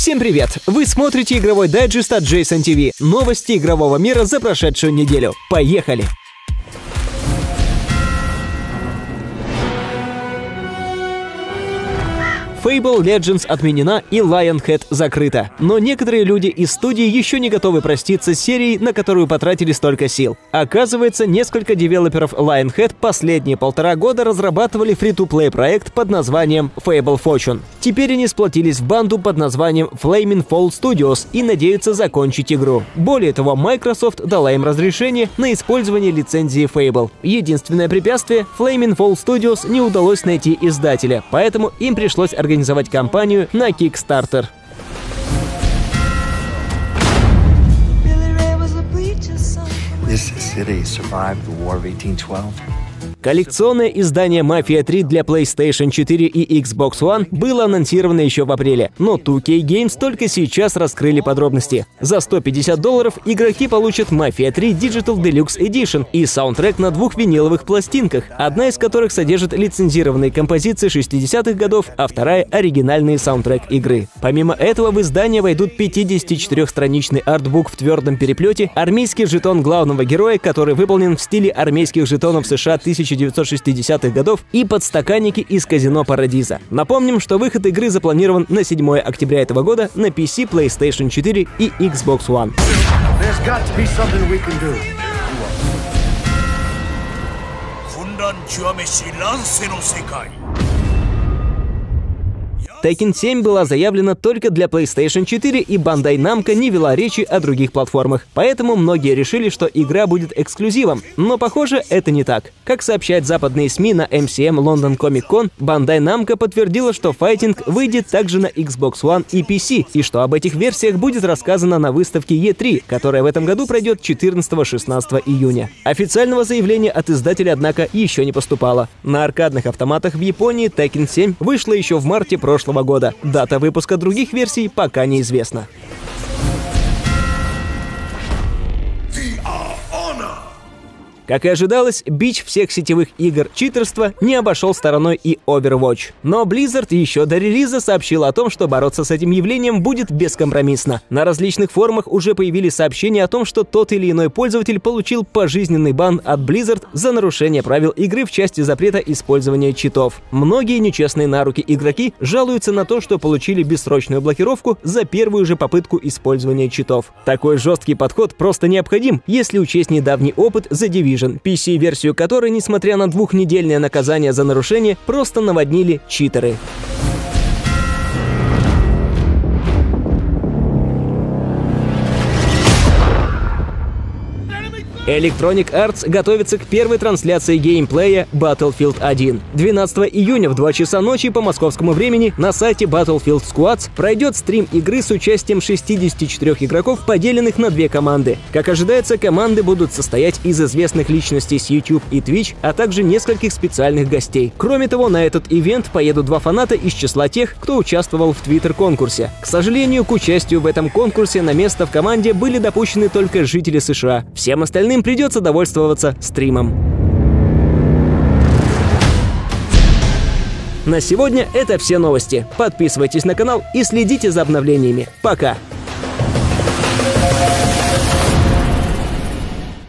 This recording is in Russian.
Всем привет! Вы смотрите игровой дайджест от Jason TV. Новости игрового мира за прошедшую неделю. Поехали! Fable Legends отменена и Lionhead закрыта. Но некоторые люди из студии еще не готовы проститься с серией, на которую потратили столько сил. Оказывается, несколько девелоперов Lionhead последние полтора года разрабатывали фри-то-плей проект под названием Fable Fortune. Теперь они сплотились в банду под названием Flaming Fall Studios и надеются закончить игру. Более того, Microsoft дала им разрешение на использование лицензии Fable. Единственное препятствие — Flaming Fall Studios не удалось найти издателя, поэтому им пришлось организовать кампанию на Kickstarter. This city survived the War of 1812. Коллекционное издание «Мафия 3» для PlayStation 4 и Xbox One было анонсировано еще в апреле, но 2K Games только сейчас раскрыли подробности. За 150 долларов игроки получат «Мафия 3 Digital Deluxe Edition» и саундтрек на двух виниловых пластинках, одна из которых содержит лицензированные композиции 60-х годов, а вторая — оригинальный саундтрек игры. Помимо этого в издание войдут 54-страничный артбук в твердом переплете, армейский жетон главного героя, который выполнен в стиле армейских жетонов США 1000 1960-х годов и подстаканники из казино Парадиза. Напомним, что выход игры запланирован на 7 октября этого года на PC, PlayStation 4 и Xbox One. Tekken 7 была заявлена только для PlayStation 4, и Bandai Namco не вела речи о других платформах. Поэтому многие решили, что игра будет эксклюзивом. Но, похоже, это не так. Как сообщают западные СМИ на MCM London Comic Con, Bandai Namco подтвердила, что файтинг выйдет также на Xbox One и PC, и что об этих версиях будет рассказано на выставке E3, которая в этом году пройдет 14-16 июня. Официального заявления от издателя, однако, еще не поступало. На аркадных автоматах в Японии Tekken 7 вышла еще в марте прошлого прошлого года. Дата выпуска других версий пока неизвестна. Как и ожидалось, бич всех сетевых игр читерства не обошел стороной и Overwatch. Но Blizzard еще до релиза сообщил о том, что бороться с этим явлением будет бескомпромиссно. На различных форумах уже появились сообщения о том, что тот или иной пользователь получил пожизненный бан от Blizzard за нарушение правил игры в части запрета использования читов. Многие нечестные на руки игроки жалуются на то, что получили бессрочную блокировку за первую же попытку использования читов. Такой жесткий подход просто необходим, если учесть недавний опыт за Division Division, PC-версию которой, несмотря на двухнедельное наказание за нарушение, просто наводнили читеры. Electronic Arts готовится к первой трансляции геймплея Battlefield 1. 12 июня в 2 часа ночи по московскому времени на сайте Battlefield Squads пройдет стрим игры с участием 64 игроков, поделенных на две команды. Как ожидается, команды будут состоять из известных личностей с YouTube и Twitch, а также нескольких специальных гостей. Кроме того, на этот ивент поедут два фаната из числа тех, кто участвовал в Twitter-конкурсе. К сожалению, к участию в этом конкурсе на место в команде были допущены только жители США. Всем остальным остальным придется довольствоваться стримом. На сегодня это все новости. Подписывайтесь на канал и следите за обновлениями. Пока!